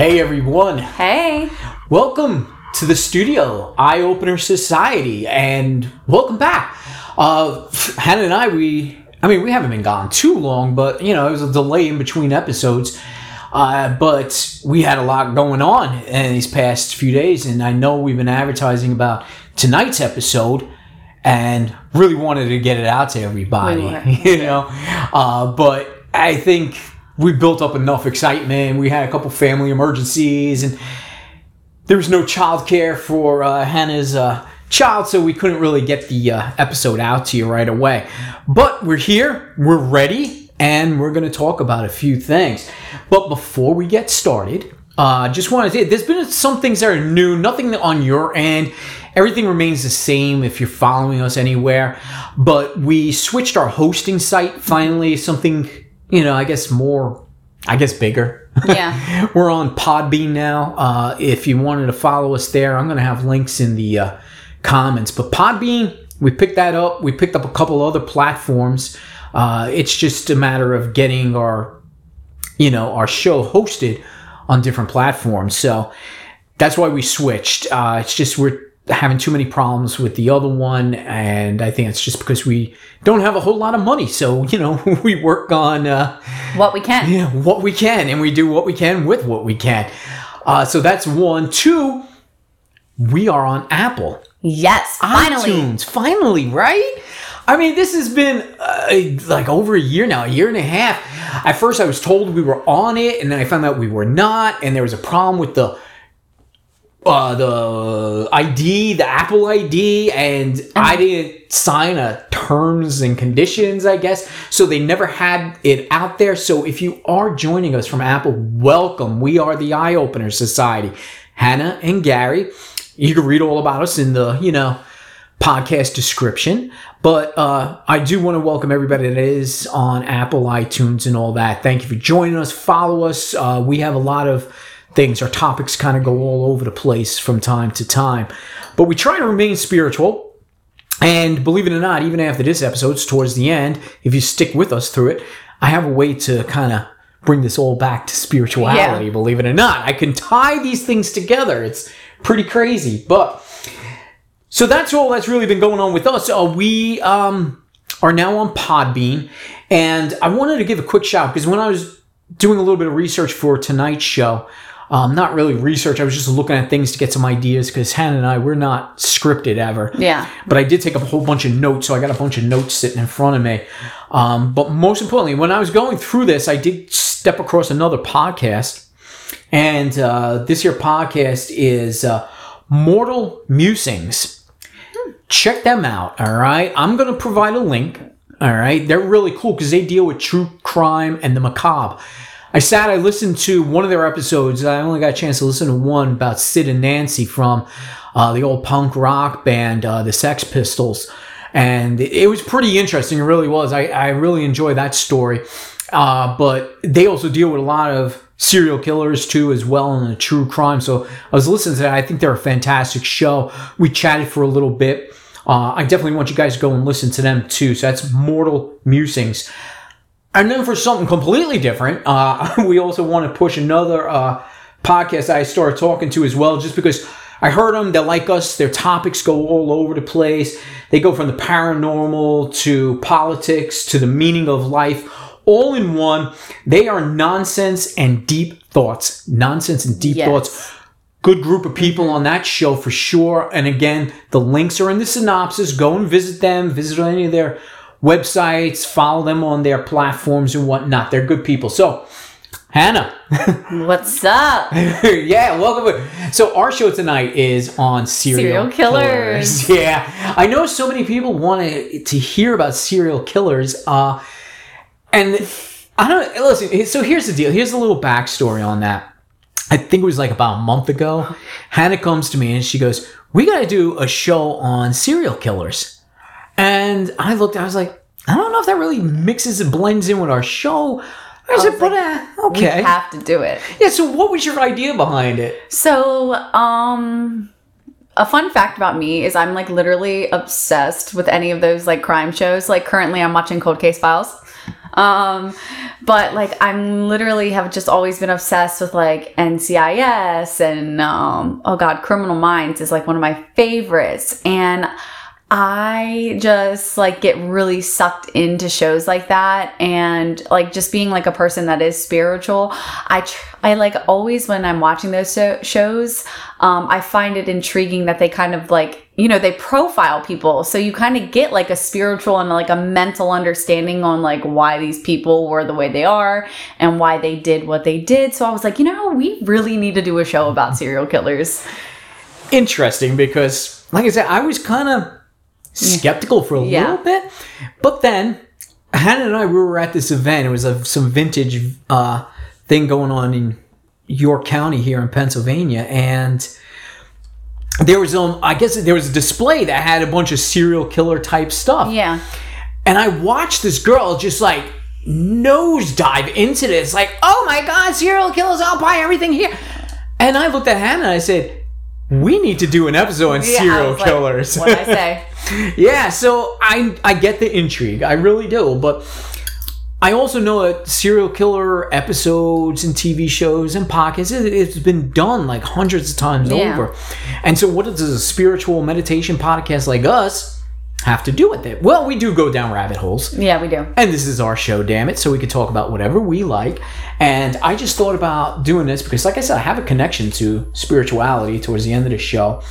Hey everyone, Hey. welcome to the studio, Eye Opener Society, and welcome back. Uh, Hannah and I, we, I mean, we haven't been gone too long, but you know, it was a delay in between episodes. Uh, but we had a lot going on in these past few days, and I know we've been advertising about tonight's episode, and really wanted to get it out to everybody. We you know, uh, but I think we built up enough excitement. We had a couple family emergencies, and there was no childcare for uh, Hannah's uh, child, so we couldn't really get the uh, episode out to you right away. But we're here, we're ready, and we're going to talk about a few things. But before we get started, uh, just want to say there's been some things that are new, nothing on your end. Everything remains the same if you're following us anywhere. But we switched our hosting site finally, something, you know, I guess more, I guess bigger. Yeah. We're on Podbean now. Uh, if you wanted to follow us there, I'm going to have links in the uh, comments. But Podbean, we picked that up. We picked up a couple other platforms. Uh, it's just a matter of getting our, you know, our show hosted on different platforms. So that's why we switched. Uh, it's just we're having too many problems with the other one, and I think it's just because we don't have a whole lot of money. So you know, we work on. Uh, What we can. yeah, what we can, and we do what we can with what we can. Uh, so that's one. Two, we are on Apple. Yes. Finally. iTunes, finally, right? I mean, this has been uh, like over a year now, a year and a half. At first, I was told we were on it, and then I found out we were not, and there was a problem with the uh, the ID, the Apple ID, and I didn't sign a terms and conditions, I guess. So they never had it out there. So if you are joining us from Apple, welcome. We are the Eye Opener Society. Hannah and Gary. You can read all about us in the, you know, podcast description. But uh, I do want to welcome everybody that is on Apple, iTunes, and all that. Thank you for joining us. Follow us. Uh, we have a lot of things. Our topics kind of go all over the place from time to time. But we try to remain spiritual. And believe it or not, even after this episode, it's towards the end, if you stick with us through it, I have a way to kind of bring this all back to spirituality, Yeah. believe it or not. I can tie these things together. It's pretty crazy. But so that's all that's really been going on with us. Uh, we um, are now on Podbean, and I wanted to give a quick shout because when I was doing a little bit of research for tonight's show, um, not really research, I was just looking at things to get some ideas because Hannah and I we're not scripted ever. Yeah. But I did take a whole bunch of notes, so I got a bunch of notes sitting in front of me. Um, but most importantly, when I was going through this, I did step across another podcast, and uh, this here podcast is uh, Mortal Musings. Check them out. All right, I'm gonna provide a link. All right, they're really cool because they deal with true crime and the macabre. I sat, I listened to one of their episodes. I only got a chance to listen to one about Sid and Nancy from uh, the old punk rock band, uh, the Sex Pistols. And it was pretty interesting. It really was. I, I really enjoy that story. Uh, but they also deal with a lot of serial killers too, as well, and the true crime. So I was listening to that. I think they're a fantastic show. We chatted for a little bit. Uh, I definitely want you guys to go and listen to them too. So that's Mortal Musings. And then for something completely different, uh, we also want to push another uh, podcast I started talking to as well, just because I heard them. They're like us. Their topics go all over the place. They go from the paranormal to politics to the meaning of life, all in one. They are nonsense and deep thoughts. Nonsense and deep Yes. thoughts good group of people on that show for sure. And again, the links are in the synopsis. Go and visit them, visit any of their websites, follow them on their platforms and whatnot. They're good people. So, Hannah, What's up? yeah, welcome. So our show tonight is on serial, Serial killers. Yeah, I know so many people want to to hear about serial killers. Uh, and I don't listen. So here's the deal. Here's a little backstory on that. I think it was like about a month ago. Hannah comes to me and she goes, "We got to do a show on serial killers." And I looked. I was like, I don't know if that really mixes and blends in with our show. I said, was but like, uh, okay. We have to do it. Yeah, so what was your idea behind it? So, um, a fun fact about me is I'm like literally obsessed with any of those like crime shows. Like currently, I'm watching Cold Case Files. Um, but like I'm literally have just always been obsessed with like NCIS and um, oh god, Criminal Minds is like one of my favorites, and I just like get really sucked into shows like that and like just being like a person that is spiritual. I tr- I like always when I'm watching those so- shows, um, I find it intriguing that they kind of like you know they profile people, so you kind of get like a spiritual and like a mental understanding on like why these people were the way they are and why they did what they did. So I was like, you know, we really need to do a show about serial killers. Interesting because, like I said, I was kind of skeptical for a Yeah. little bit, but then Hannah and I we were at this event. It was a, some vintage uh, thing going on in York County here in Pennsylvania, and there was um I guess there was a display that had a bunch of serial killer type stuff. Yeah. And I watched this girl just like nosedive into this, like, oh my god, serial killers, I'll buy everything here. And I looked at Hannah and I said, we need to do an episode on Yeah, serial was like, killers. What I say? yeah, so I I get the intrigue. I really do. But I also know that serial killer episodes and TV shows and podcasts, it, it's been done like hundreds of times Yeah. over. And so what does a spiritual meditation podcast like us have to do with it? Well, we do go down rabbit holes. Yeah, we do. And this is our show, damn it. So we could talk about whatever we like. And I just thought about doing this because, like I said, I have a connection to spirituality towards the end of the show.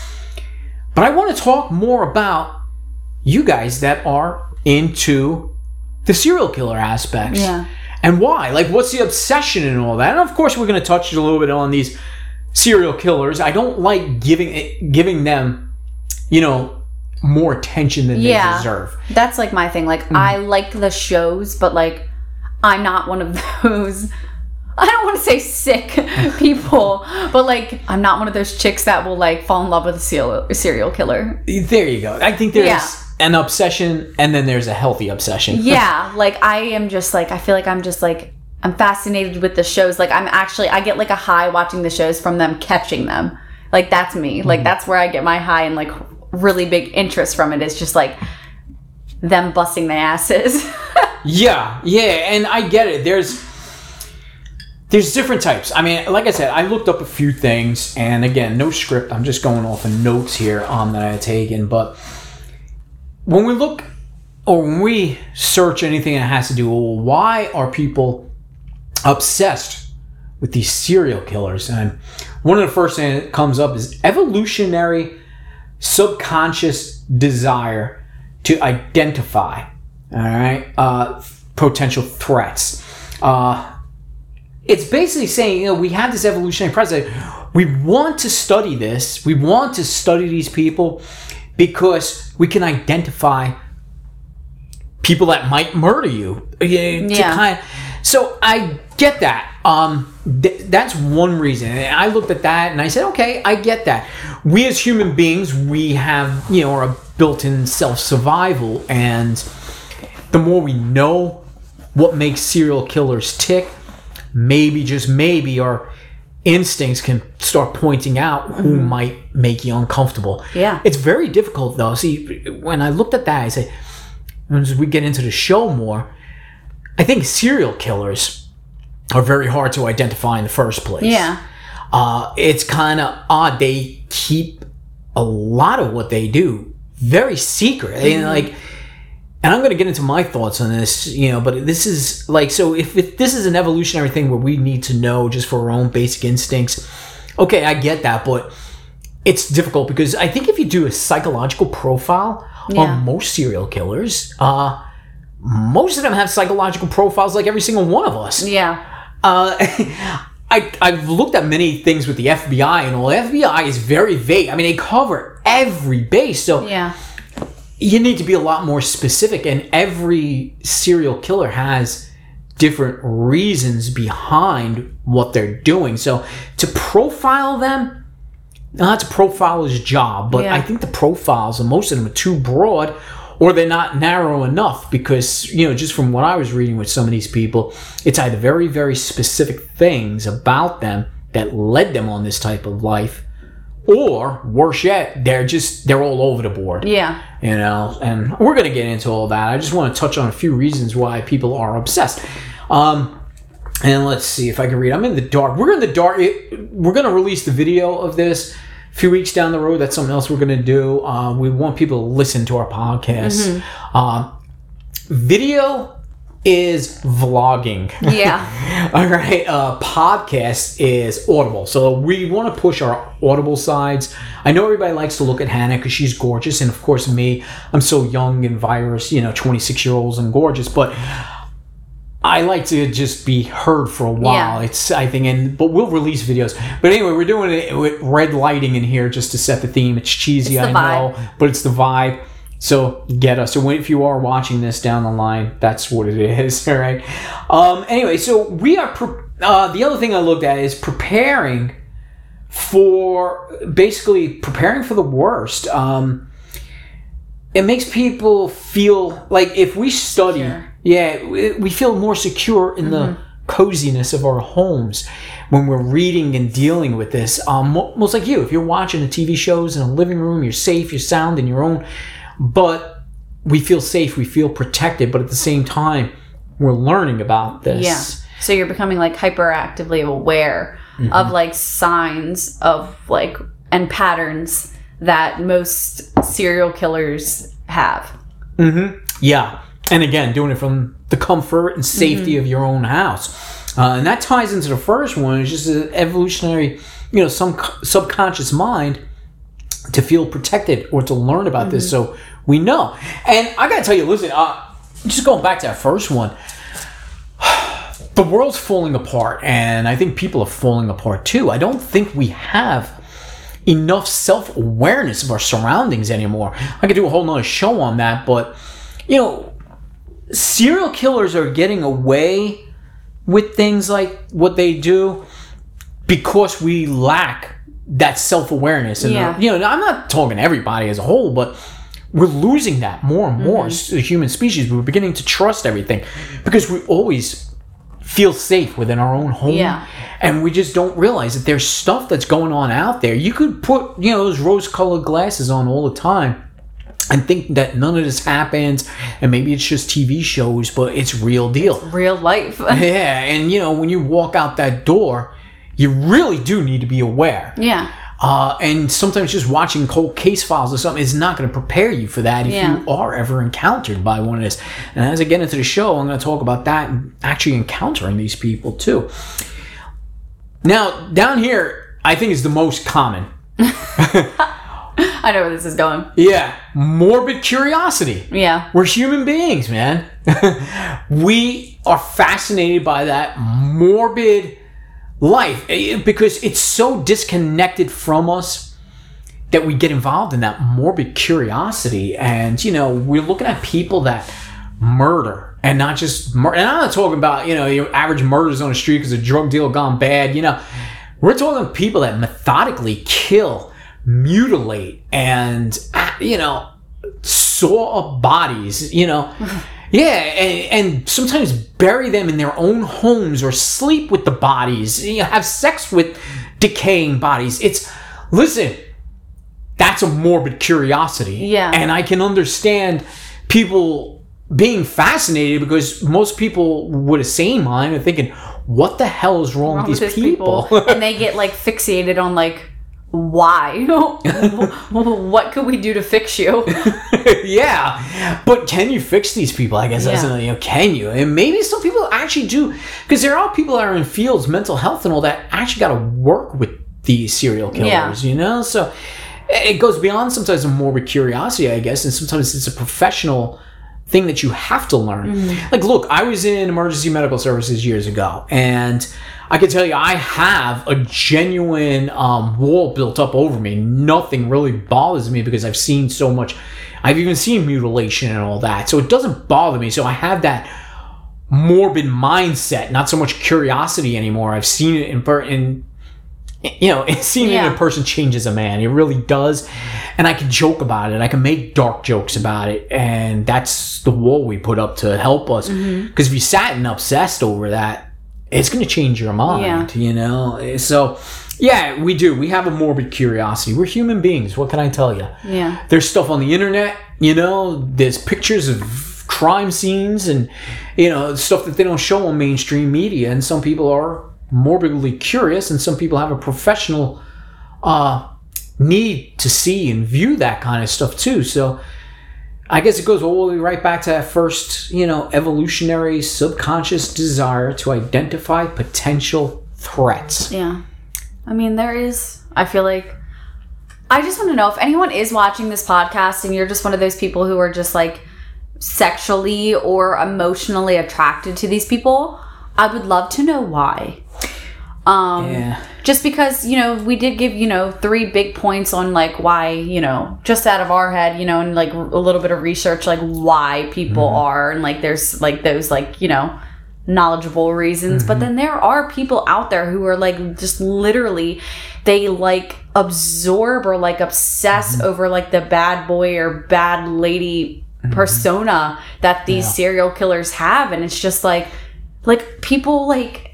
But I want to talk more about you guys that are into the serial killer aspects. Yeah. And why? Like, what's the obsession and all that? And of course, we're going to touch a little bit on these serial killers. I don't like giving it, giving them, you know, more attention than Yeah. they deserve. That's like my thing. Like I mm. like the shows, but like I'm not one of those I don't want to say sick people, but like I'm not one of those chicks that will like fall in love with a serial, serial killer. There you go. I think there's Yeah. An obsession and then there's a healthy obsession. Yeah, like I am just like I feel like I'm just like I'm fascinated with the shows. Like I'm actually I get like a high watching the shows from them catching them. Like that's me. Like that's where I get my high and like really big interest from it. Is just like them busting their asses. Yeah, yeah, and I get it. There's there's different types. I mean, like I said, I looked up a few things, and again, no script. I'm just going off of notes here um, that I had taken. But when we look or when we search anything that has to do, well, why are people obsessed with these serial killers? And one of the first things that comes up is evolutionary subconscious desire to identify all right uh, potential threats. Uh, it's basically saying you know we have this evolutionary process. We want to study this. We want to study these people because we can identify people that might murder you uh, to Yeah. kind so i get that. Um th- that's one reason. And i looked at that and i said okay i get that. We as human beings we have you know our built-in self-survival and the more we know what makes serial killers tick, maybe just maybe our instincts can start pointing out who might make you uncomfortable. Yeah. It's very difficult though. See, when I looked at that, I say, as we get into the show more, I think serial killers are very hard to identify in the first place. yeah. Uh, it's kind of odd. They keep a lot of what they do very secret. And like, and I'm going to get into my thoughts on this, you know, but this is like, so if, if this is an evolutionary thing where we need to know just for our own basic instincts, okay, I get that, but it's difficult because I think if you do a psychological profile Yeah. on most serial killers, uh, most of them have psychological profiles like every single one of us. Yeah. Uh, I, I've looked at many things with the FBI and all. The FBI is very vague. I mean, they cover every base. So Yeah. You need to be a lot more specific. And every serial killer has different reasons behind what they're doing. So to profile them, now that's a profiler's job. But Yeah. I think the profiles, and most of them are too broad or they're not narrow enough because, you know, just from what I was reading with some of these people, it's either very, very specific things about them that led them on this type of life or worse yet, they're just they're all over the board. Yeah. You know, and we're gonna get into all that. I just want to touch on a few reasons why people are obsessed. Um, and let's see if I can read. I'm in the dark. We're in the dark. It, we're gonna release the video of this a few weeks down the road. That's something else we're gonna do. Uh, we want people to listen to our podcast. Um, video is vlogging. Yeah. All right. Uh, podcast is Audible. So we want to push our Audible sides. I know everybody likes to look at Hannah because she's gorgeous. And of course, me, I'm so young and virus, you know, 26 year olds and gorgeous. But I like to just be heard for a while. Yeah. It's, I think, and, but we'll release videos. But anyway, we're doing it with red lighting in here just to set the theme. It's cheesy, It's I the know, but it's the vibe. So get us. So if you are watching this down the line, that's what it is. All right. Um, anyway, so we are. Pre- uh, the other thing I looked at is preparing for basically preparing for the worst. Um, it makes people feel like if we study, Secure. yeah, we we feel more secure in the coziness of our homes when we're reading and dealing with this. Um, most like you, if you're watching the TV shows in a living room, you're safe, you're sound in your own, but we feel safe, we feel protected, but at the same time, we're learning about this. Yeah. So you're becoming like hyperactively aware Mm-hmm. of like signs of like and patterns that most serial killers have. Mm-hmm. Yeah. And again, doing it from the comfort and safety of your own house. Uh, and that ties into the first one. It's just an evolutionary, you know, some subconscious mind to feel protected or to learn about this so we know. And I got to tell you, listen, uh, just going back to that first one, the world's falling apart. And I think people are falling apart too. I don't think we have enough self awareness of our surroundings anymore. I could do a whole nother show on that, but you know, serial killers are getting away with things like what they do because we lack that self awareness. And Yeah. you know, I'm not talking everybody as a whole, but we're losing that more and more mm-hmm. as a human species. We're beginning to trust everything because we always feel safe within our own home. Yeah. And we just don't realize that there's stuff that's going on out there. You could put, you know, those rose colored glasses on all the time and think that none of this happens and maybe it's just TV shows, but it's real deal. Real life. Yeah. And, you know, when you walk out that door, you really do need to be aware. yeah. Uh, and sometimes just watching cold case files or something is not going to prepare you for that if Yeah. you are ever encountered by one of this. And as I get into the show, I'm going to talk about that and actually encountering these people too. Now, down here, I think is the most common. I know where this is going. Yeah, morbid curiosity. Yeah. We're human beings, man. we are fascinated by that morbid life eh, because it's so disconnected from us that we get involved in that morbid curiosity. And, you know, we're looking at people that murder and not just murder. And I'm not talking about, you know, your average murders on the street because a drug deal gone bad. You know, we're talking people that methodically kill, mutilate, and, uh, you know, saw bodies, you know. Yeah, and, and sometimes bury them in their own homes or sleep with the bodies, you know, have sex with decaying bodies. It's, listen, that's a morbid curiosity. Yeah. And I can understand people being fascinated because most people with a sane mind are thinking, what the hell is wrong, Wrong with with these these people? and they get like fixated on like why what could we do to fix you yeah, but can you fix these people? I guess that's Yeah. another, you know, can you? And maybe some people actually do, because there are people that are in fields, mental health and all that, actually got to work with these serial killers. Yeah. You know, so it goes beyond sometimes a morbid curiosity, I guess, and sometimes it's a professional thing that you have to learn. Mm-hmm. Like, look, I was in emergency medical services years ago, and I can tell you, I have a genuine um, wall built up over me. Nothing really bothers me because I've seen so much. I've even seen mutilation and all that, so it doesn't bother me. So I have that morbid mindset, not so much curiosity anymore. I've seen it in, per- in you know, seeing it in a person changes a man. It really does. And I can joke about it. I can make dark jokes about it. And that's the wall we put up to help us. Because if you sat and obsessed over that, it's going to change your mind, you know? So Yeah, we do. We have a morbid curiosity. We're human beings. What can I tell you? Yeah. There's stuff on the internet, you know, there's pictures of crime scenes and, you know, stuff that they don't show on mainstream media. And some people are morbidly curious, and some people have a professional uh, need to see and view that kind of stuff too. So I guess it goes all the way right back to that first, you know, evolutionary subconscious desire to identify potential threats. Yeah. I mean, there is, I feel like, I just want to know if anyone is watching this podcast and you're just one of those people who are just like sexually or emotionally attracted to these people, I would love to know why. Um, Yeah. just because you know we did give you know three big points on like why you know just out of our head you know and like a little bit of research like why people mm-hmm. are and like there's like those like you know knowledgeable reasons. But mm-hmm. then there are people out there who are like just literally they like absorb or like obsess mm-hmm. over like the bad boy or bad lady persona that these Yeah. serial killers have. And it's just like like people like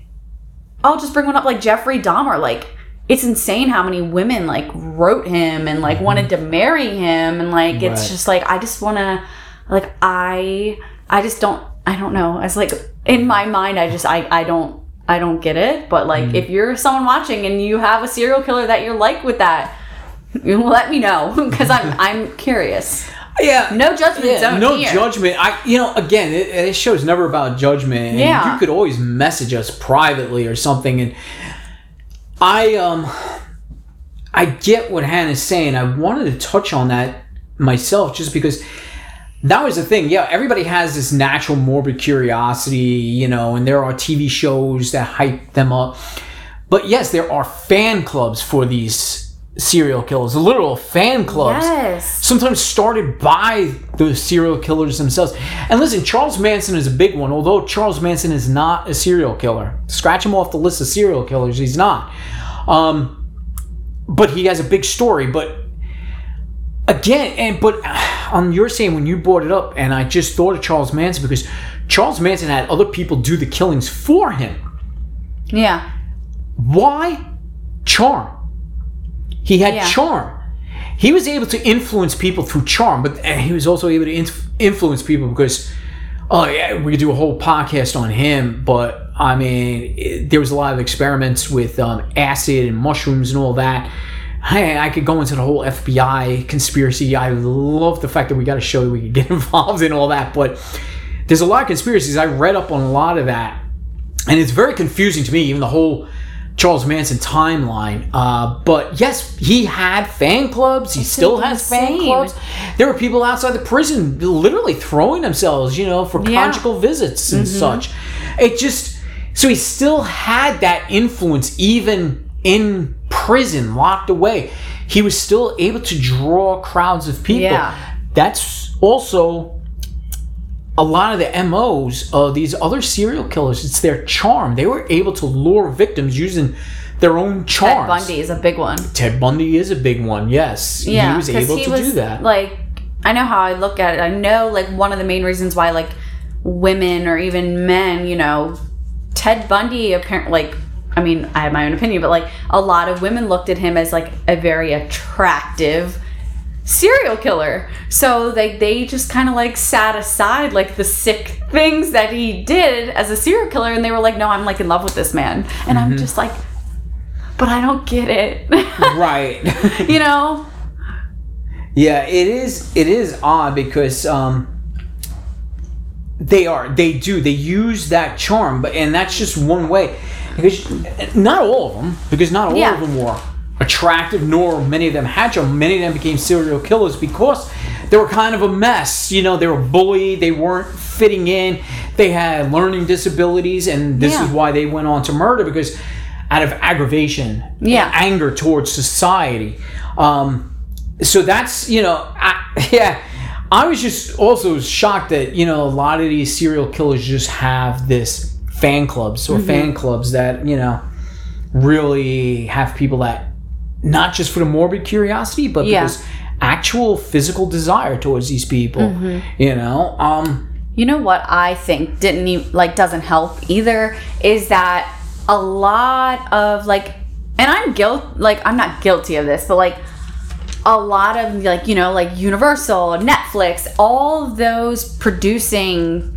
I'll just bring one up like Jeffrey Dahmer. Like, it's insane how many women like wrote him and like mm-hmm. wanted to marry him, and like it's Right. just like I just want to, like I I just don't I don't know. It's like in my mind I just I I don't I don't get it. But like mm. if you're someone watching and you have a serial killer that you're like with that, let me know because I'm I'm curious. Yeah. No judgment Yeah, zone no here. judgment. I, you know, again, it, this show's never about judgment. and Yeah. you could always message us privately or something. And I, um, I get what Hannah's saying. I wanted to touch on that myself, just because that was the thing. Yeah, everybody has this natural morbid curiosity, you know, and there are TV shows that hype them up. But yes, there are fan clubs for these serial killers, literal fan clubs Yes. sometimes started by the serial killers themselves. And listen, Charles Manson is a big one, although Charles Manson is not a serial killer. Scratch him off the list of serial killers, he's not. Um, but he has a big story. But again, and but on your saying when you brought it up, and I just thought of Charles Manson because Charles Manson had other people do the killings for him. Yeah. Why? Charm. He had Yeah. charm. He was able to influence people through charm, but he was also able to inf- influence people because, oh yeah, we could do a whole podcast on him. But I mean, it, there was a lot of experiments with um, acid and mushrooms and all that. Hey, I could go into the whole FBI conspiracy. I love the fact that we got a show that we could get involved in all that, but there's a lot of conspiracies. I read up on a lot of that, and it's very confusing to me, even the whole Charles Manson timeline. Uh, but yes, he had fan clubs. He still has fan clubs. There were people outside the prison literally throwing themselves, you know, for Yeah. conjugal visits and such. It just so he still had that influence even in prison, locked away. He was still able to draw crowds of people. Yeah. That's also a lot of the MOs of these other serial killers, it's their charm. They were able to lure victims using their own charm. Ted. Bundy is a big one. Ted Bundy is a big one, yes. Yeah, he was able he to was, do that. Like, I know how I look at it. I know, like, one of the main reasons why, like, women or even men, you know, Ted Bundy, apparently, like, I mean, I have my own opinion, but like, a lot of women looked at him as like a very attractive serial killer. So they they just kind of like sat aside like the sick things that he did as a serial killer, and they were like, "No, I'm like in love with this man," and Mm-hmm. I'm just like, "But I don't get it," right. you know? Yeah, it is. It is odd because um, they are. They do. They use that charm, but and that's just one way. Because not all of them, because not all Yeah. of them were attractive, nor many of them had charm. Many of them became serial killers because they were kind of a mess. You know, they were bullied. They weren't fitting in. They had learning disabilities, and this Yeah. is why they went on to murder because out of aggravation, Yeah. anger towards society. Um, so that's you know I, yeah i was just also shocked that you know a lot of these serial killers just have this fan clubs Mm-hmm. or fan clubs that you know really have people that not just for the morbid curiosity but Yeah. because actual physical desire towards these people Mm-hmm. you know um You know what I think didn't e- like doesn't help either is that a lot of like and I'm guilt like I'm not guilty of this, but like a lot of like you know like Universal, Netflix, all those producing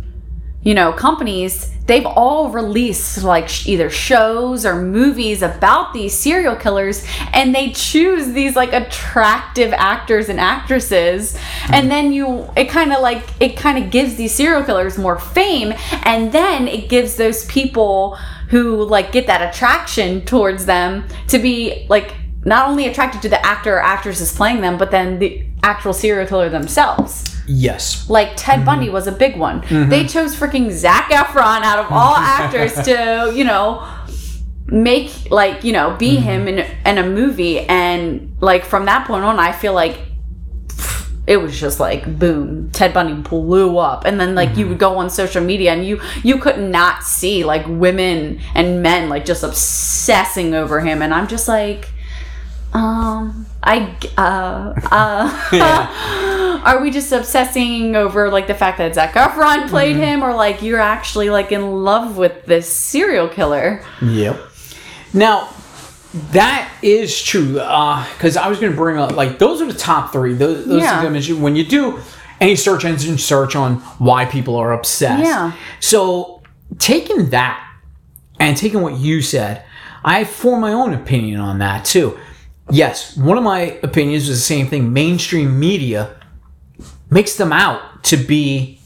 you know companies they've all released like either shows or movies about these serial killers and they choose these like attractive actors and actresses and mm-hmm. then you it kind of like it kind of gives these serial killers more fame and then it gives those people who like get that attraction towards them to be like not only attracted to the actor or actresses playing them but then the actual serial killer themselves Yes. like Ted Bundy mm-hmm. was a big one. Mm-hmm. They chose freaking Zac Efron out of all actors to, you know, make like, you know, be mm-hmm. him in, in a movie. And like from that point on, I feel like it was just like boom, Ted Bundy blew up. And then like you would go on social media and you you could not see like women and men like just obsessing over him. And I'm just like, um, I uh uh are we just obsessing over like the fact that Zac Efron played him or like you're actually like in love with this serial killer? Yep. Now, that is true. Because I was going to bring up, like, those are the top three. Those, those Yeah. things I mentioned. When you do any search engine search on why people are obsessed. Yeah. So, taking that and taking what you said, I form my own opinion on that too. Yes, one of my opinions is the same thing. Mainstream media makes them out to be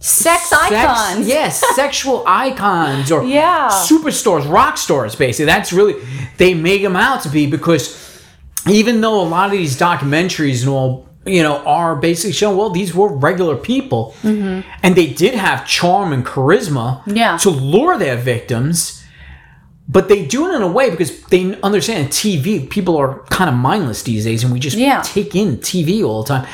Sex sex- icons. yes, sexual icons or Yeah. superstars, rock stars, basically. That's really they make them out to be because even though a lot of these documentaries and all you know are basically showing well these were regular people and they did have charm and charisma Mm-hmm. Yeah. to lure their victims but they do it in a way because they understand TV people are kind of mindless these days and we just Yeah. take in TV all the time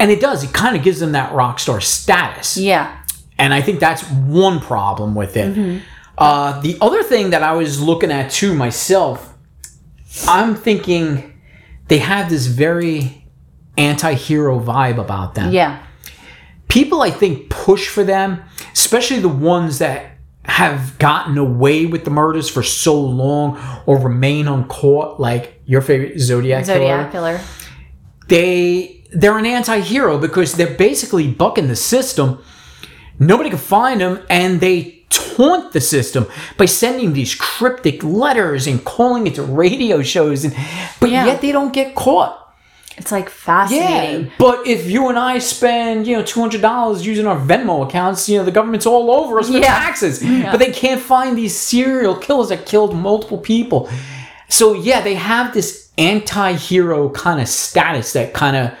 and it does it kind of gives them that rock star status Yeah. and I think that's one problem with it. Uh, the other thing that I was looking at too myself, I'm thinking they have this very anti-hero vibe about them. Yeah. People, I think, push for them, especially the ones that have gotten away with the murders for so long or remain uncaught, like your favorite Zodiac, Zodiac killer killer. they they're an anti-hero because they're basically bucking the system nobody can find them and they taunt the system by sending these cryptic letters and calling it to radio shows and but Yeah. yet they don't get caught It's like fascinating. yeah but if you and i spend you know $200 using our venmo accounts you know the government's all over us for Yeah. taxes but they can't find these serial killers that killed multiple people so yeah they have this anti-hero kind of status that kind of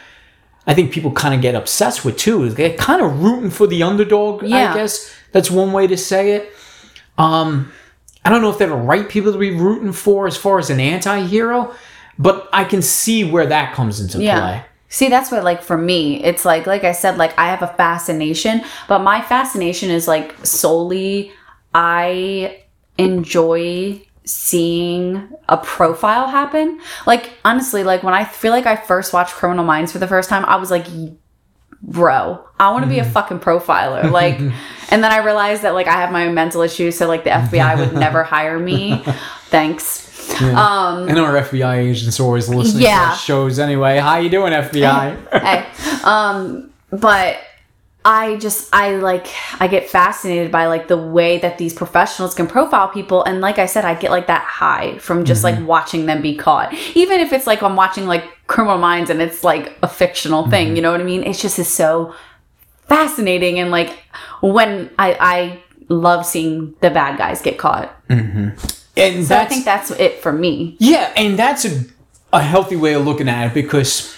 I think people kind of get obsessed with too. They're kind of rooting for the underdog. Yeah. I guess that's one way to say it. Um, I don't know if they're the right people to be rooting for as far as an anti-hero, but I can see where that comes into Yeah. play. See, that's what like for me, it's like like I said, like I have a fascination, but my fascination is like solely I enjoy seeing a profile happen. Like honestly, like when I feel like I first watched Criminal Minds for the first time, I was like bro, I want to be a mm-hmm. fucking profiler. Like and then I realized that like I have my own mental issues, so like the FBI would never hire me. Thanks. Um I know our FBI agents are always listening to Yeah. our shows anyway. How you doing, FBI? hey um but i just i like i get fascinated by like the way that these professionals can profile people. And like i said i get like that high from just like watching them be caught. Even if it's like i'm watching like criminal minds and it's like a fictional thing you know what i mean? It's just is so fascinating. And like when i i love seeing the bad guys get caught and so i think that's it for me Yeah, and that's a, a healthy way of looking at it because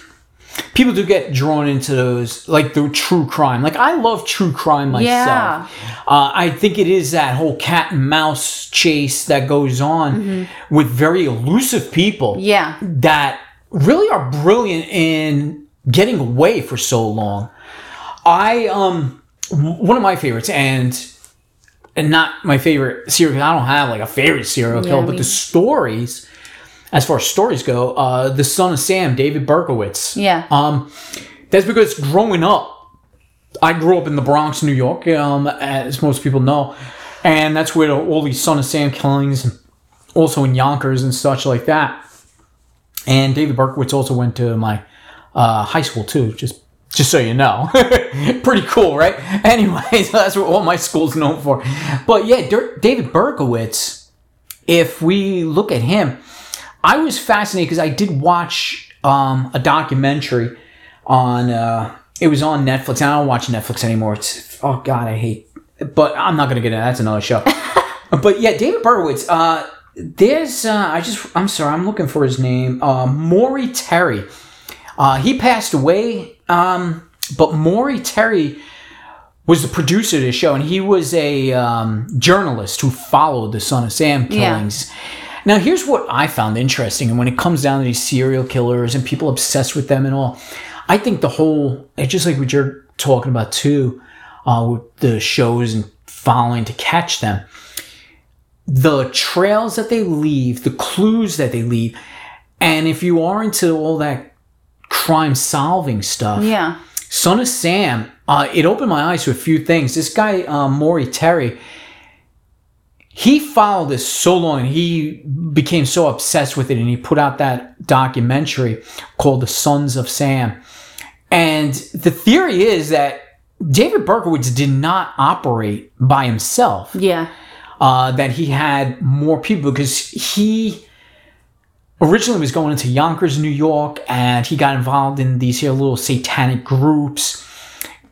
people do get drawn into those, like the true crime. Like, I love true crime myself. Yeah. Uh, I think it is that whole cat and mouse chase that goes on with very elusive people yeah that really are brilliant in getting away for so long. I um one of my favorites and and not my favorite serial killer. I don't have like a favorite serial killer, but the stories, as far as stories go, uh, the son of Sam, David Berkowitz. yeah Um, that's because growing up, I grew up in the Bronx, New York, um, as most people know, and that's where all these Son of Sam killings also in Yonkers and such like that. And David Berkowitz also went to my uh, high school too, just just so you know. Pretty cool, right? Anyway, so that's what all my school's known for. But yeah, David Berkowitz, if we look at him, I was fascinated because I did watch um, a documentary on, uh, it was on Netflix. I don't watch Netflix anymore. It's, oh God, I hate, but I'm not going to get into that. That's another show. but yeah, David Berkowitz, uh, there's, uh, I just, I'm sorry, I'm looking for his name. Uh, Maury Terry. Uh, he passed away, um, but Maury Terry was the producer of the show, and he was a um, journalist who followed the Son of Sam killings. Now, here's what I found interesting, and when it comes down to these serial killers and people obsessed with them and all, I think the whole, it's just like what you're talking about too, uh, with the shows and following to catch them the trails that they leave, the clues that they leave. And if you are into all that crime solving stuff, Yeah. Son of Sam, uh, it opened my eyes to a few things. This guy, um, Maury Terry, he followed this so long and he became so obsessed with it and he put out that documentary called The Sons of Sam. And the theory is that David Berkowitz did not operate by himself Yeah. uh, that he had more people because he originally was going into Yonkers, New York, and he got involved in these here little satanic groups.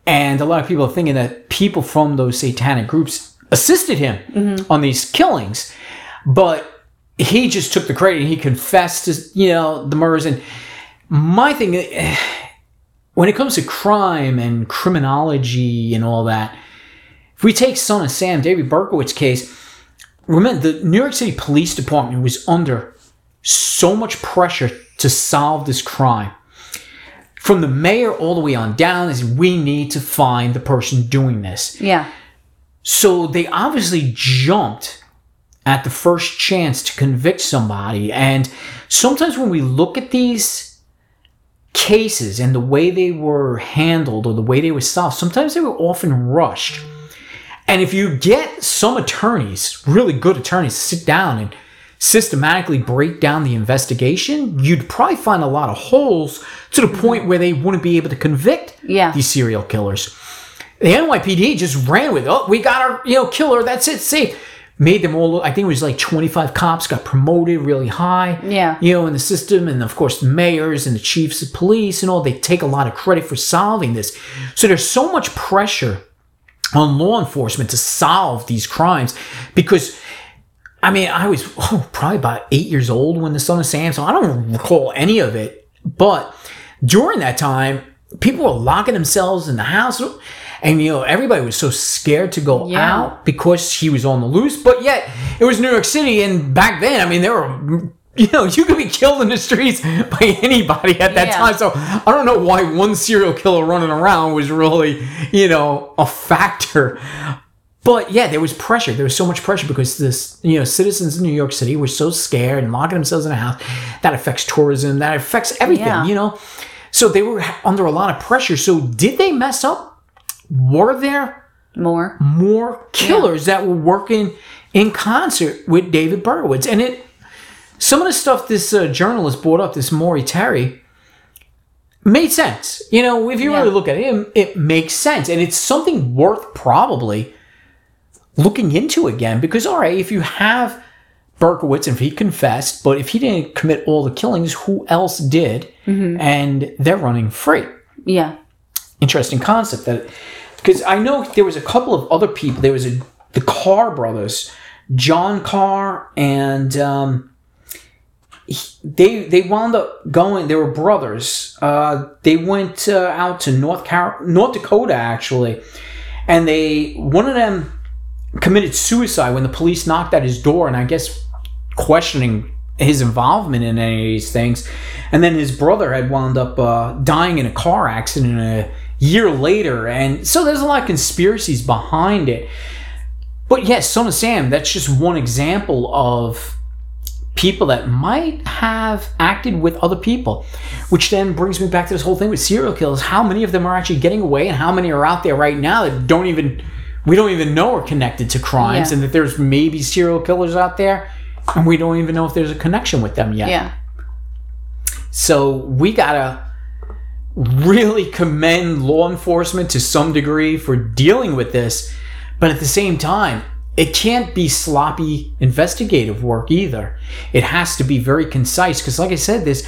And a lot of people are thinking that people from those satanic groups assisted him mm-hmm. on these killings, but he just took the credit and he confessed to you know the murders. And my thing, when it comes to crime and criminology and all that, if we take Son of Sam, David Berkowitz case, remember the New York City Police Department was under so much pressure to solve this crime. From the mayor all the way on down is we need to find the person doing this. Yeah. So they obviously jumped at the first chance to convict somebody. And sometimes when we look at these cases and the way they were handled or the way they were solved, sometimes they were often rushed. And if you get some attorneys, really good attorneys, to sit down and systematically break down the investigation, you'd probably find a lot of holes to the point where they wouldn't be able to convict Yeah. these serial killers. The NYPD just ran with, oh, we got our you know killer. That's it. See, made them all. I think it was like 25 cops got promoted really high. Yeah. you know, in the system, and of course the mayors and the chiefs of police and all. They take a lot of credit for solving this. So there's so much pressure on law enforcement to solve these crimes because. I mean, I was oh, probably about eight years old when the Son of Sam, so I don't recall any of it. But during that time, people were locking themselves in the house, and you know everybody was so scared to go Yeah. out because he was on the loose. But yet, it was New York City, and back then, I mean, there were. You know, you could be killed in the streets by anybody at that Yeah. time. So I don't know why one serial killer running around was really, you know, a factor. But yeah, there was pressure. There was so much pressure because this, you know, citizens in New York City were so scared and locking themselves in a house. That affects tourism. That affects everything. Yeah. You know, so they were under a lot of pressure. So did they mess up? Were there More. more killers that were working in concert with David Berkowitz? And it, some of the stuff this uh, journalist brought up, this Maury Terry, made sense. You know, if you Yeah. really look at him, it makes sense, and it's something worth probably looking into again. Because all right, if you have Berkowitz, and if he confessed, but if he didn't commit all the killings, who else did? And they're running free Yeah. interesting concept that because I know there was a couple of other people. There was a the Carr brothers, John Carr, and um, he- they they wound up going. They were brothers. Uh, they went uh, out to North Car- North Dakota actually, and they one of them committed suicide when the police knocked at his door, and I guess questioning his involvement in any of these things. And then his brother had wound up uh, dying in a car accident a year later. And so there's a lot of conspiracies behind it. But yes, Son of Sam, that's just one example of people that might have acted with other people. Which then brings me back to this whole thing with serial killers. How many of them are actually getting away and how many are out there right now that don't even we don't even know are connected to crimes Yeah. and that there's maybe serial killers out there and we don't even know if there's a connection with them yet. Yeah. So we gotta really commend law enforcement to some degree for dealing with this, but at the same time, it can't be sloppy investigative work either. It has to be very concise because, like I said, this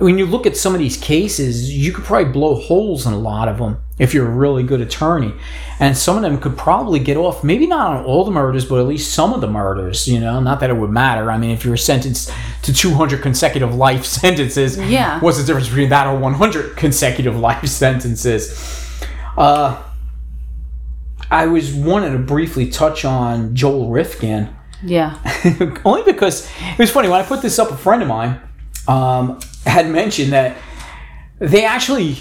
when you look at some of these cases, you could probably blow holes in a lot of them if you're a really good attorney. And some of them could probably get off, maybe not on all the murders, but at least some of the murders, you know, not that it would matter. I mean, if you were sentenced to 200 consecutive life sentences, Yeah. what's the difference between that or 100 consecutive life sentences? Uh, I was wanted to briefly touch on Joel Rifkin. Yeah. Only because it was funny when I put this up. A friend of mine um, had mentioned that they actually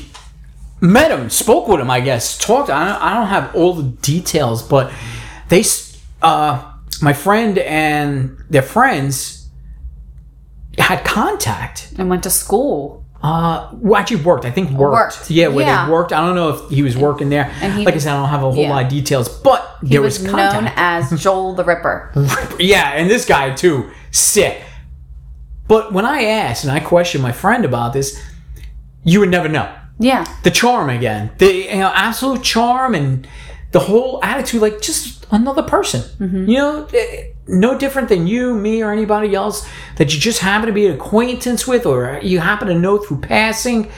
met him, spoke with him. I guess talked. I don't, I don't have all the details, but they, uh, my friend and their friends had contact. And went to school. Uh, well, actually worked. I think worked. Worked. Yeah, where Yeah. they worked. I don't know if he was working there. And he like I said, I don't have a whole yeah. lot of details, but He there was, was, known as Joel the Ripper. Yeah, and this guy too, sick. But when I asked and I questioned my friend about this, you would never know. Yeah. The charm again, the you know, absolute charm and the whole attitude, like just another person. Mm-hmm. You know, eh, no different than you, me, or anybody else that you just happen to be an acquaintance with, or you happen to know through passing.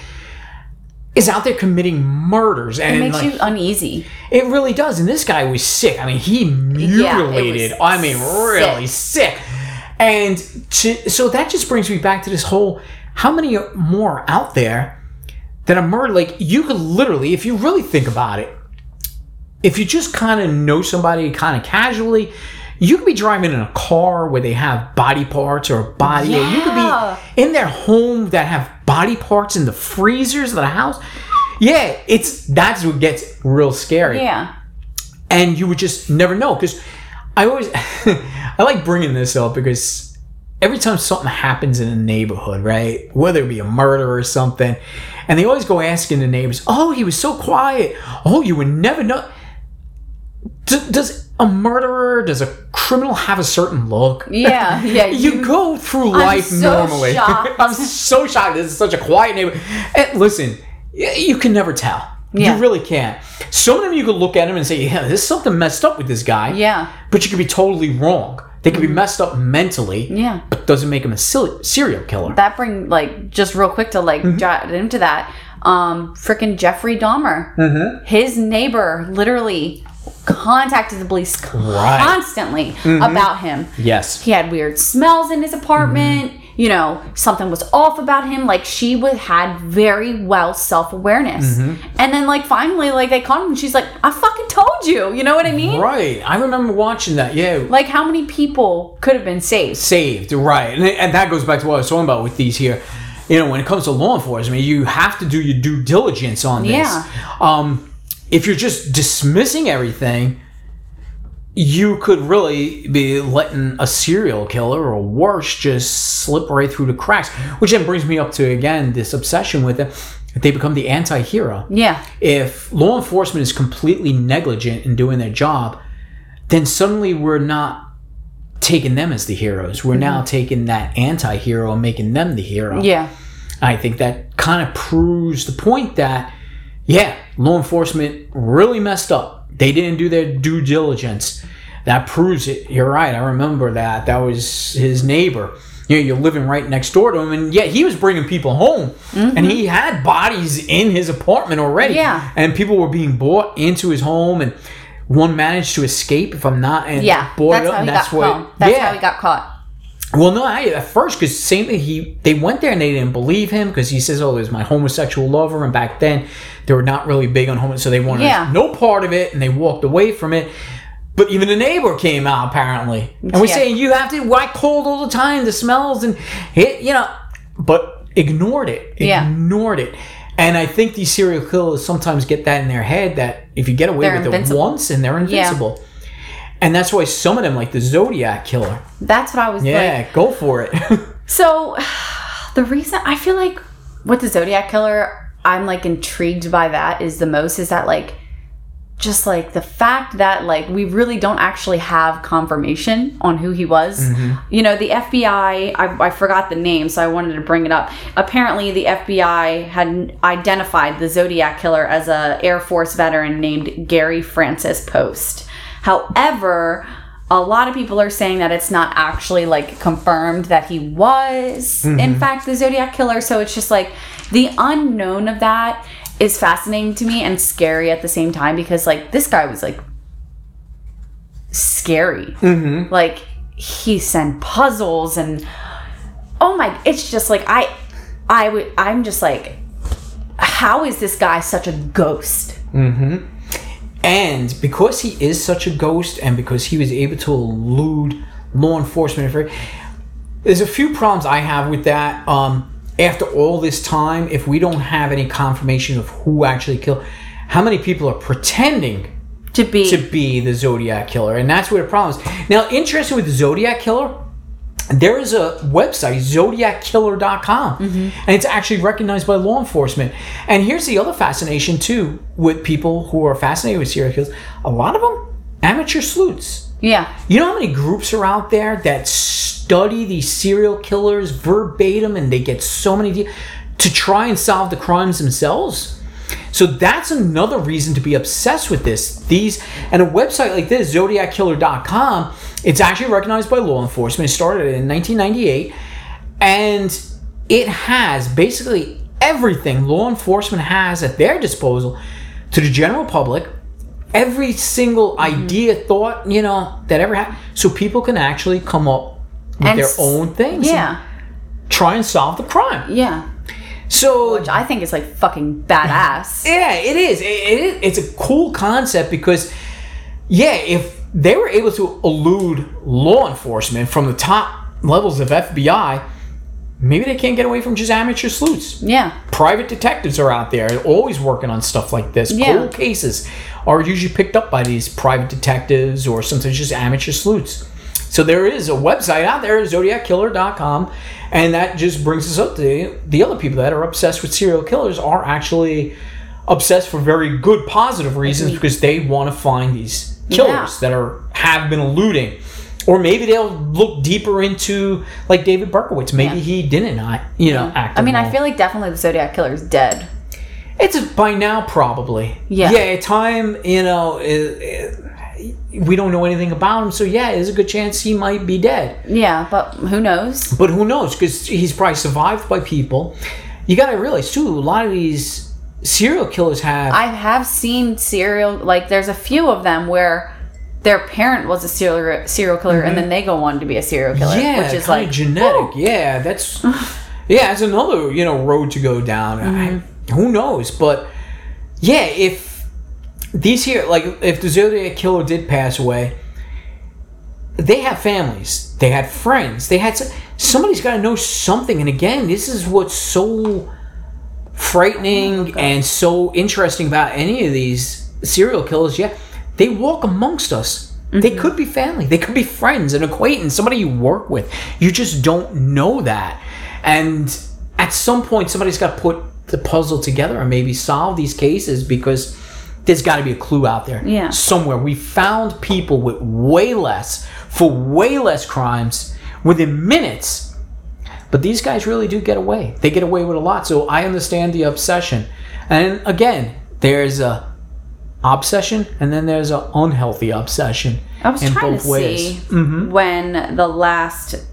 Is out there committing murders and It makes like, you uneasy. it really does. And this guy was sick. I mean, he mutilated. was I mean, really sick. And to, so that just brings me back to this whole how many more out there that a murder, Like, you could literally, if you really think about it, if you just kind of know somebody kind of casually, you could be driving in a car where they have body parts or a body, or you could be in their home that have body parts in the freezers of the house. Yeah, it's that's what gets real scary Yeah. and you would just never know because I always I like bringing this up because every time something happens in a neighborhood, right, whether it be a murder or something, and they always go asking the neighbors, "Oh, he was so quiet. Oh, you would never know." D- does a murderer, does a criminal have a certain look? Yeah. Yeah. you, go through life so normally. shocked. I'm so shocked. This is such a quiet neighborhood. Eh, and listen, you can never tell. Yeah. You really can't. Some of them you could look at them and say, "Yeah, there's something messed up with this guy." Yeah. But you could be totally wrong. They could be messed up mentally. Yeah. But doesn't make them a silly, serial killer. That bring like just real quick to like Mm-hmm. jot into that. Um, freaking Jeffrey Dahmer. Mm-hmm. His neighbor literally contacted the police Right. Mm-hmm. constantly about him. yes. He had weird smells in his apartment. You know, something was off about him. Like she would had very well self awareness. Mm-hmm. And then like finally, like they caught him, and she's like, "I fucking told you." You know what I mean? Right. I remember watching that. Yeah. Like how many people could have been saved? saved, right? And, and that goes back to what I was talking about with these here. You know, when it comes to law enforcement, you have to do your due diligence on this. Yeah. Um, if you're just dismissing everything, you could really be letting a serial killer or worse just slip right through the cracks. Which then brings me up to again this obsession with it. They become the anti-hero Yeah. if law enforcement is completely negligent in doing their job, then suddenly we're not taking them as the heroes. We're now mm-hmm. taking that anti hero and making them the hero. Yeah. I think that kind of proves the point that, yeah, law enforcement really messed up. They didn't do their due diligence. That proves it. You're right. I remember that. That was his neighbor. You know, you're living right next door to him, and yet he was bringing people home, and he mm-hmm. had bodies in his apartment already. Yeah. and people were being brought into his home, and one managed to escape. If I'm not, and Yeah. That's it up, how he and got that's what. caught. That's yeah, how he got caught. Well, no, I, at first, because same thing. He they went there and they didn't believe him because he says, "Oh, there's my homosexual lover," and back then they were not really big on homo, so they wanted Yeah. no part of it, and they walked away from it. But even the neighbor came out apparently, and we're Yeah. saying you have to why cold all the time, the smells and it, you know, but ignored it, Yeah. ignored it. And I think these serial killers sometimes get that in their head that if you get away They're with invincible. it once, and they're invincible. And that's why some of them, like the Zodiac killer, That's what I was yeah, like. go for it. So, the reason I feel like with the Zodiac Killer, I'm like intrigued by that is the most is that like just like the fact that like we really don't actually have confirmation on who he was. Mm-hmm. You know, the FBI, I, I forgot the name, so I wanted to bring it up. Apparently, the FBI had identified the Zodiac killer as a Air Force veteran named Gary Francis Poste. However, a lot of people are saying that it's not actually like confirmed that he was in fact the Zodiac killer. So it's just like the unknown of that is fascinating to me and scary at the same time because like this guy was like scary. Mm-hmm. Like he sent puzzles and oh my, it's just like I, I would, I'm just like, how is this guy such a ghost? And because he is such a ghost, and because he was able to elude law enforcement, there's a few problems I have with that. Um, after all this time, if we don't have any confirmation of who actually killed, how many people are pretending To be to be the Zodiac killer, and that's where the problem is. Now, interesting with the Zodiac killer, there is a website, zodiackiller.com, mm-hmm. and it's actually recognized by law enforcement. And here's the other fascination too with people who are fascinated with serial killers. A lot of them amateur sleuths. yeah, You know how many groups are out there that study these serial killers verbatim and they get so many de- to try and solve the crimes themselves? So that's another reason to be obsessed with this. These and a website like this, zodiackiller.com, it's actually recognized by law enforcement. It started in 1998 and it has basically everything law enforcement has at their disposal to the general public every single mm-hmm. idea, thought, you know, that ever happened, so people can actually come up with And their own things. and yeah, try and solve the crime. yeah. So Which I think is like fucking badass. yeah, it is. It, it is. It's a cool concept because, yeah, if they were able to elude law enforcement from the top levels of FBI, maybe they can't get away from just amateur sleuths. Yeah, private detectives are out there always working on stuff like this. Yeah. Cold cases are usually picked up by these private detectives or sometimes just amateur sleuths. So there is a website out there, zodiackiller.com, and that just brings us up to the other people that are obsessed with serial killers are actually obsessed for very good positive reasons because they want to find these killers Yeah. that are have been eluding. Or maybe they'll look deeper into like David Berkowitz. Maybe Yeah. he didn't not, you know, mm-hmm. act. I mean, I feel like definitely the Zodiac killer is dead. It's by now probably. Yeah. Yeah. Time. You know. i- i- we don't know anything about him, so yeah, there's a good chance he might be dead. Yeah, but who knows? But who knows? Because he's probably survived by people. You got to realize too. A lot of these serial killers have. I have seen serial like there's a few of them where their parent was a serial serial killer and then they go on to be a serial killer, Mm-hmm. yeah, which is like genetic. Yeah, that's. yeah, it's another you know road to go down. I- who knows? But yeah, if these here, like if the Zodiac killer did pass away, they have families, they had friends, they had somebody's got to know something. And again, this is what's so frightening oh and so interesting about any of these serial killers. Yeah, they walk amongst us. They mm-hmm. could be family, they could be friends, an acquaintance, somebody you work with. You just don't know that. And at some point, somebody's got to put the puzzle together and maybe solve these cases because there's got to be a clue out there Yeah. somewhere. We found people with way less, for way less crimes within minutes. But these guys really do get away. They get away with a lot. So I understand the obsession. And again, there's a obsession and then there's an unhealthy obsession I was in trying both to ways. see Mm-hmm. when the last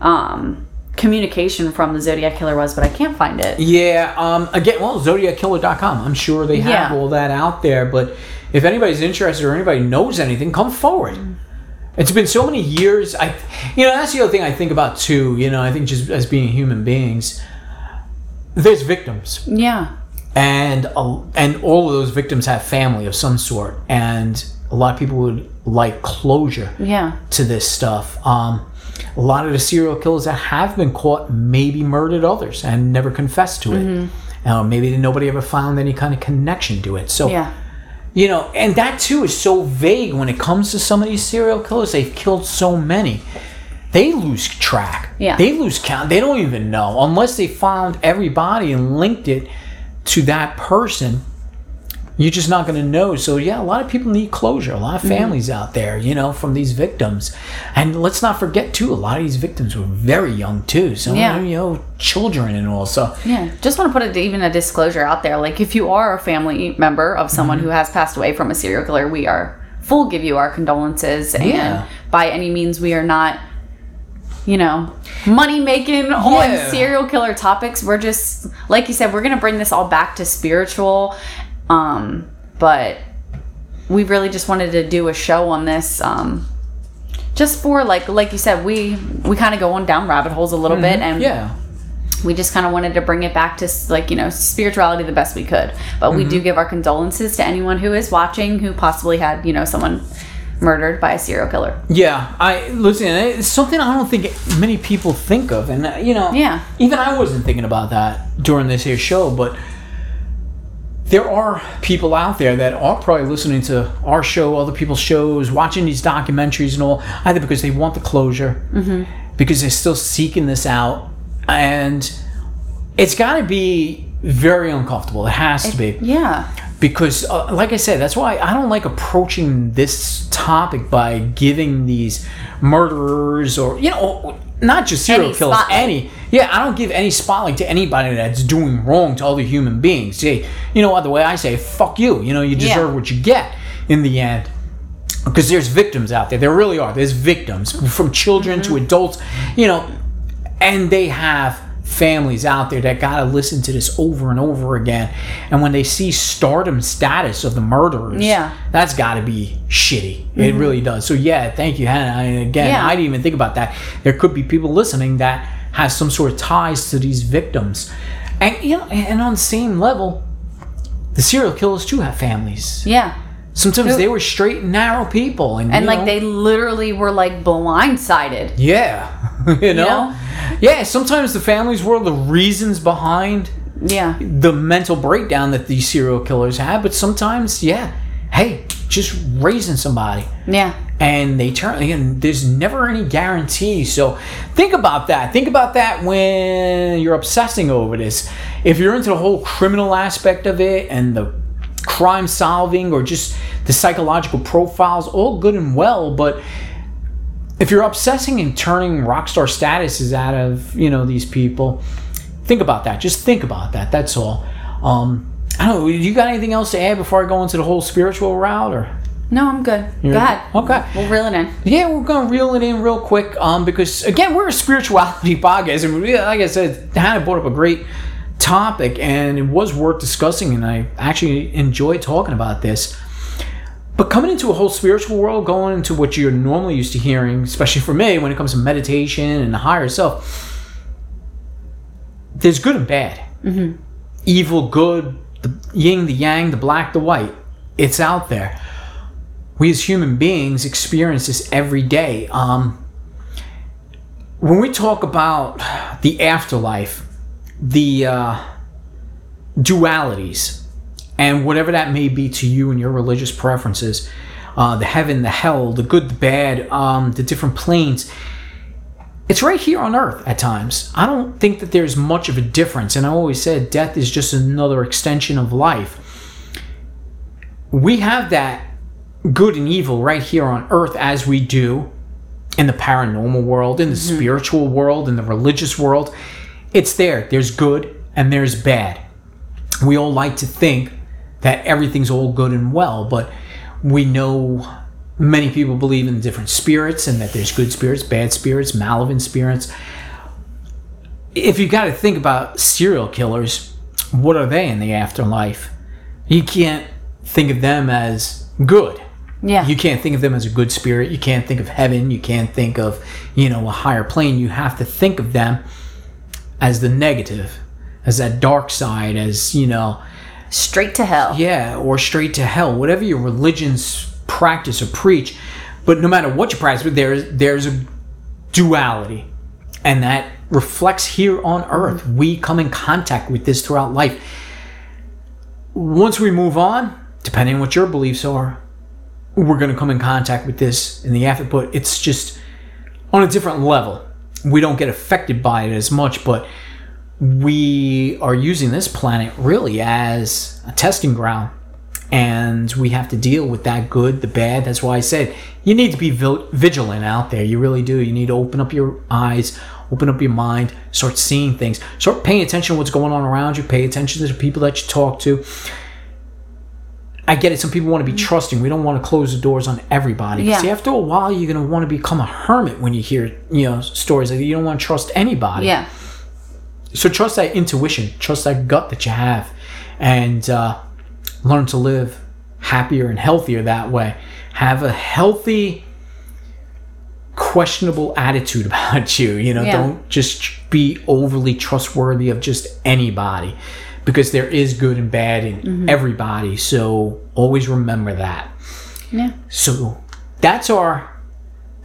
um communication from the Zodiac killer was, but I can't find it. Yeah, um, again, well, zodiackiller.com. I'm sure they have Yeah. all that out there, but if anybody's interested or anybody knows anything, come forward. It's been so many years. I, you know, that's the other thing I think about too. You know, I think just as being human beings, there's victims, Yeah. and uh, and all of those victims have family of some sort, and a lot of people would like closure Yeah. to this stuff. Um, a lot of the serial killers that have been caught maybe murdered others and never confessed to it. Uh, maybe nobody ever found any kind of connection to it. So, Yeah. You know, and that too is so vague when it comes to some of these serial killers. They've killed so many. They lose track. Yeah. They lose count. They don't even know unless they found every body and linked it to that person. You're just not going to know. So yeah, a lot of people need closure. A lot of families out there, you know, from these victims. And let's not forget too, a lot of these victims were very young too. So Yeah. you know, children and all. So Yeah, just want to put a, even a disclosure out there. Like, if you are a family member of someone Mm-hmm. who has passed away from a serial killer, we are full give you our condolences. And Yeah. by any means, we are not, you know, money making Yeah. on serial killer topics. We're just, like you said, we're going to bring this all back to spiritual. Um, but we really just wanted to do a show on this. Um, just for like like you said we we kind of go on down rabbit holes a little bit and Mm-hmm. yeah. we just kind of wanted to bring it back to like you know spirituality the best we could but we Mm-hmm. do give our condolences to anyone who is watching who possibly had you know someone murdered by a serial killer Yeah, I listen. It's something I don't think many people think of, and uh, you know, Yeah. even I wasn't thinking about that during this here show. But there are people out there that are probably listening to our show, other people's shows, watching these documentaries and all, either because they want the closure, because they're still seeking this out, and it's got to be very uncomfortable. It has to be. Yeah. Because uh, like i said that's why i don't like approaching this topic by giving these murderers or you know not just serial Any killers spotlight. any yeah i don't give any spotlight to anybody that's doing wrong to other human beings say you know what the way i say fuck you you know you deserve Yeah. what you get in the end because there's victims out there there really are there's victims from children Mm-hmm. to adults you know and they have families out there that gotta listen to this over and over again. And when they see stardom status of the murderers Yeah. that's gotta be shitty. It mm-hmm. really does. So yeah thank you hannah. I, again Yeah. i didn't even think about that. There could be people listening that has some sort of ties to these victims. And you know and on the same level the serial killers too have families. Yeah. Sometimes they were straight and narrow people and, and like know, they literally were like blindsided. Yeah you know? know? yeah sometimes the families were the reasons behind yeah. the mental breakdown that these serial killers have but sometimes yeah hey just raising somebody. Yeah. And they turn and there's never any guarantee. So think about that. Think about that when you're obsessing over this. If you're into the whole criminal aspect of it and the crime solving or just the psychological profiles all good and well but if you're obsessing and turning rock star statuses out of you know these people think about that. Just think about that. That's all. Um i don't know. You got anything else to add before i go into the whole spiritual route or? No i'm good. Go ahead. Okay. We'll reel it in. Yeah, we're gonna reel it in real quick, um, because again, we're a spirituality podcast, and we, like I said, Hannah brought up a great topic, and it was worth discussing, and I actually enjoyed talking about this. But coming into a whole spiritual world, going into what you're normally used to hearing, especially for me, when it comes to meditation and the higher self, there's good and bad, evil, good, the yin, the yang, the black, the white. It's out there we as human beings experience this every day. Um, when we talk about the afterlife, the uh, dualities, and whatever that may be to you and your religious preferences, uh, the heaven, the hell, the good, the bad, um, the different planes, it's right here on earth at times. I don't think that there's much of a difference. And I always said death is just another extension of life. We have that good and evil right here on earth as we do in the paranormal world, in the spiritual world, in the religious world. It's there. There's good and there's bad. We all like to think that everything's all good and well, but we know many people believe in different spirits and that there's good spirits, bad spirits, malevolent spirits. If you got to think about serial killers, what are they in the afterlife? You can't think of them as good. Yeah. You can't think of them as a good spirit. You can't think of heaven. You can't think of you know a higher plane. You have to think of them as the negative as that dark side as you know straight to hell. Yeah or straight to hell. Whatever your religions practice or preach but no matter what you practice there's there's a duality and that reflects here on earth. Mm-hmm. We come in contact with this throughout life. Once we move on depending on what your beliefs are we're going to come in contact with this in the after but it's just on a different level. We don't get affected by it as much but we are using this planet really as a testing ground and we have to deal with that good, the bad. That's why I said you need to be vigilant out there. You really do. You need to open up your eyes, open up your mind, start seeing things, start paying attention to what's going on around you, pay attention to the people that you talk to. I get it. Some people want to be mm-hmm. trusting. We don't want to close the doors on everybody. Yeah. See, after a while, you're going to want to become a hermit when you hear, you know, stories like that. You don't want to trust anybody. Yeah. So trust that intuition, trust that gut that you have, and uh, learn to live happier and healthier that way. Have a healthy, questionable attitude about you. You know, Yeah. don't just be overly trustworthy of just anybody because there is good and bad in everybody. So always remember that. Yeah. So that's our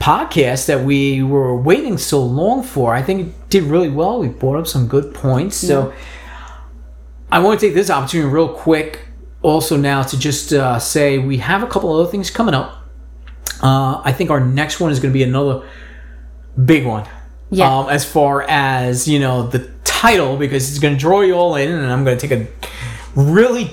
podcast that we were waiting so long for. I think it did really well. We brought up some good points. So I want to take this opportunity real quick also now to just uh, say we have a couple other things coming up. Uh, I think our next one is going to be another big one. Yeah. Um, as far as, you know, the title, because it's going to draw you all in, and I'm going to take a really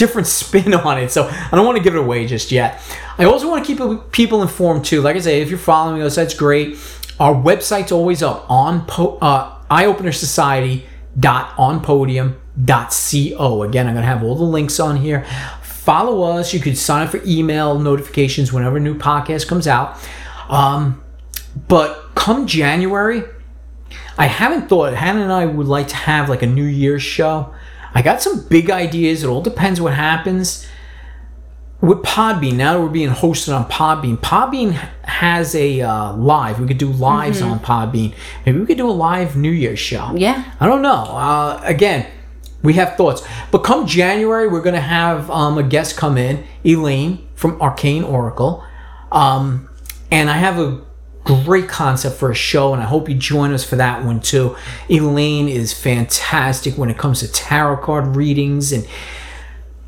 different spin on it. So I don't want to give it away just yet. I also want to keep people informed too. Like I say, if you're following us, that's great. Our website's always up on po- uh, eyeopenersociety.onpodium.co. Again, I'm going to have all the links on here. Follow us. You could sign up for email notifications whenever a new podcast comes out. Um, but come January, I haven't thought. Hannah and I would like to have like a New Year's show. I got some big ideas. It all depends what happens with Podbean. Now that we're being hosted on Podbean, Podbean has a uh, live. We could do lives on Podbean. Maybe we could do a live New Year's show. Yeah. I don't know. Uh, again, we have thoughts. But come January, we're going to have um, a guest come in, Elaine from Arcane Oracle. Um, and I have a great concept for a show, and I hope you join us for that one too. Elaine is fantastic when it comes to tarot card readings, and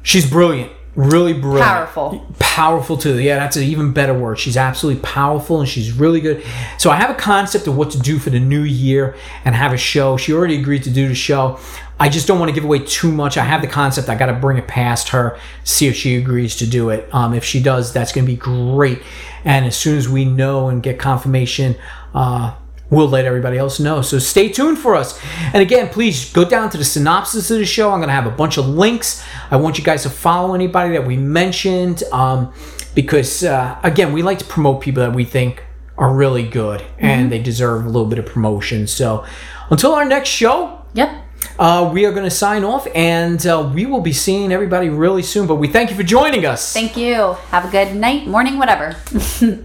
she's brilliant. Really brilliant. Powerful. Powerful too. Yeah, that's an even better word. She's absolutely powerful and she's really good. So I have a concept of what to do for the new year and have a show. She already agreed to do the show. I just don't want to give away too much. I have the concept. I got to bring it past her, see if she agrees to do it. Um, if she does, that's going to be great. And as soon as we know and get confirmation, uh, we'll let everybody else know. So stay tuned for us. And again, please go down to the synopsis of the show. I'm going to have a bunch of links. I want you guys to follow anybody that we mentioned um, because, uh, again, we like to promote people that we think are really good and they deserve a little bit of promotion. So until our next show, Yep. Uh, we are going to sign off and uh, we will be seeing everybody really soon. But we thank you for joining us. Thank you. Have a good night, morning, whatever.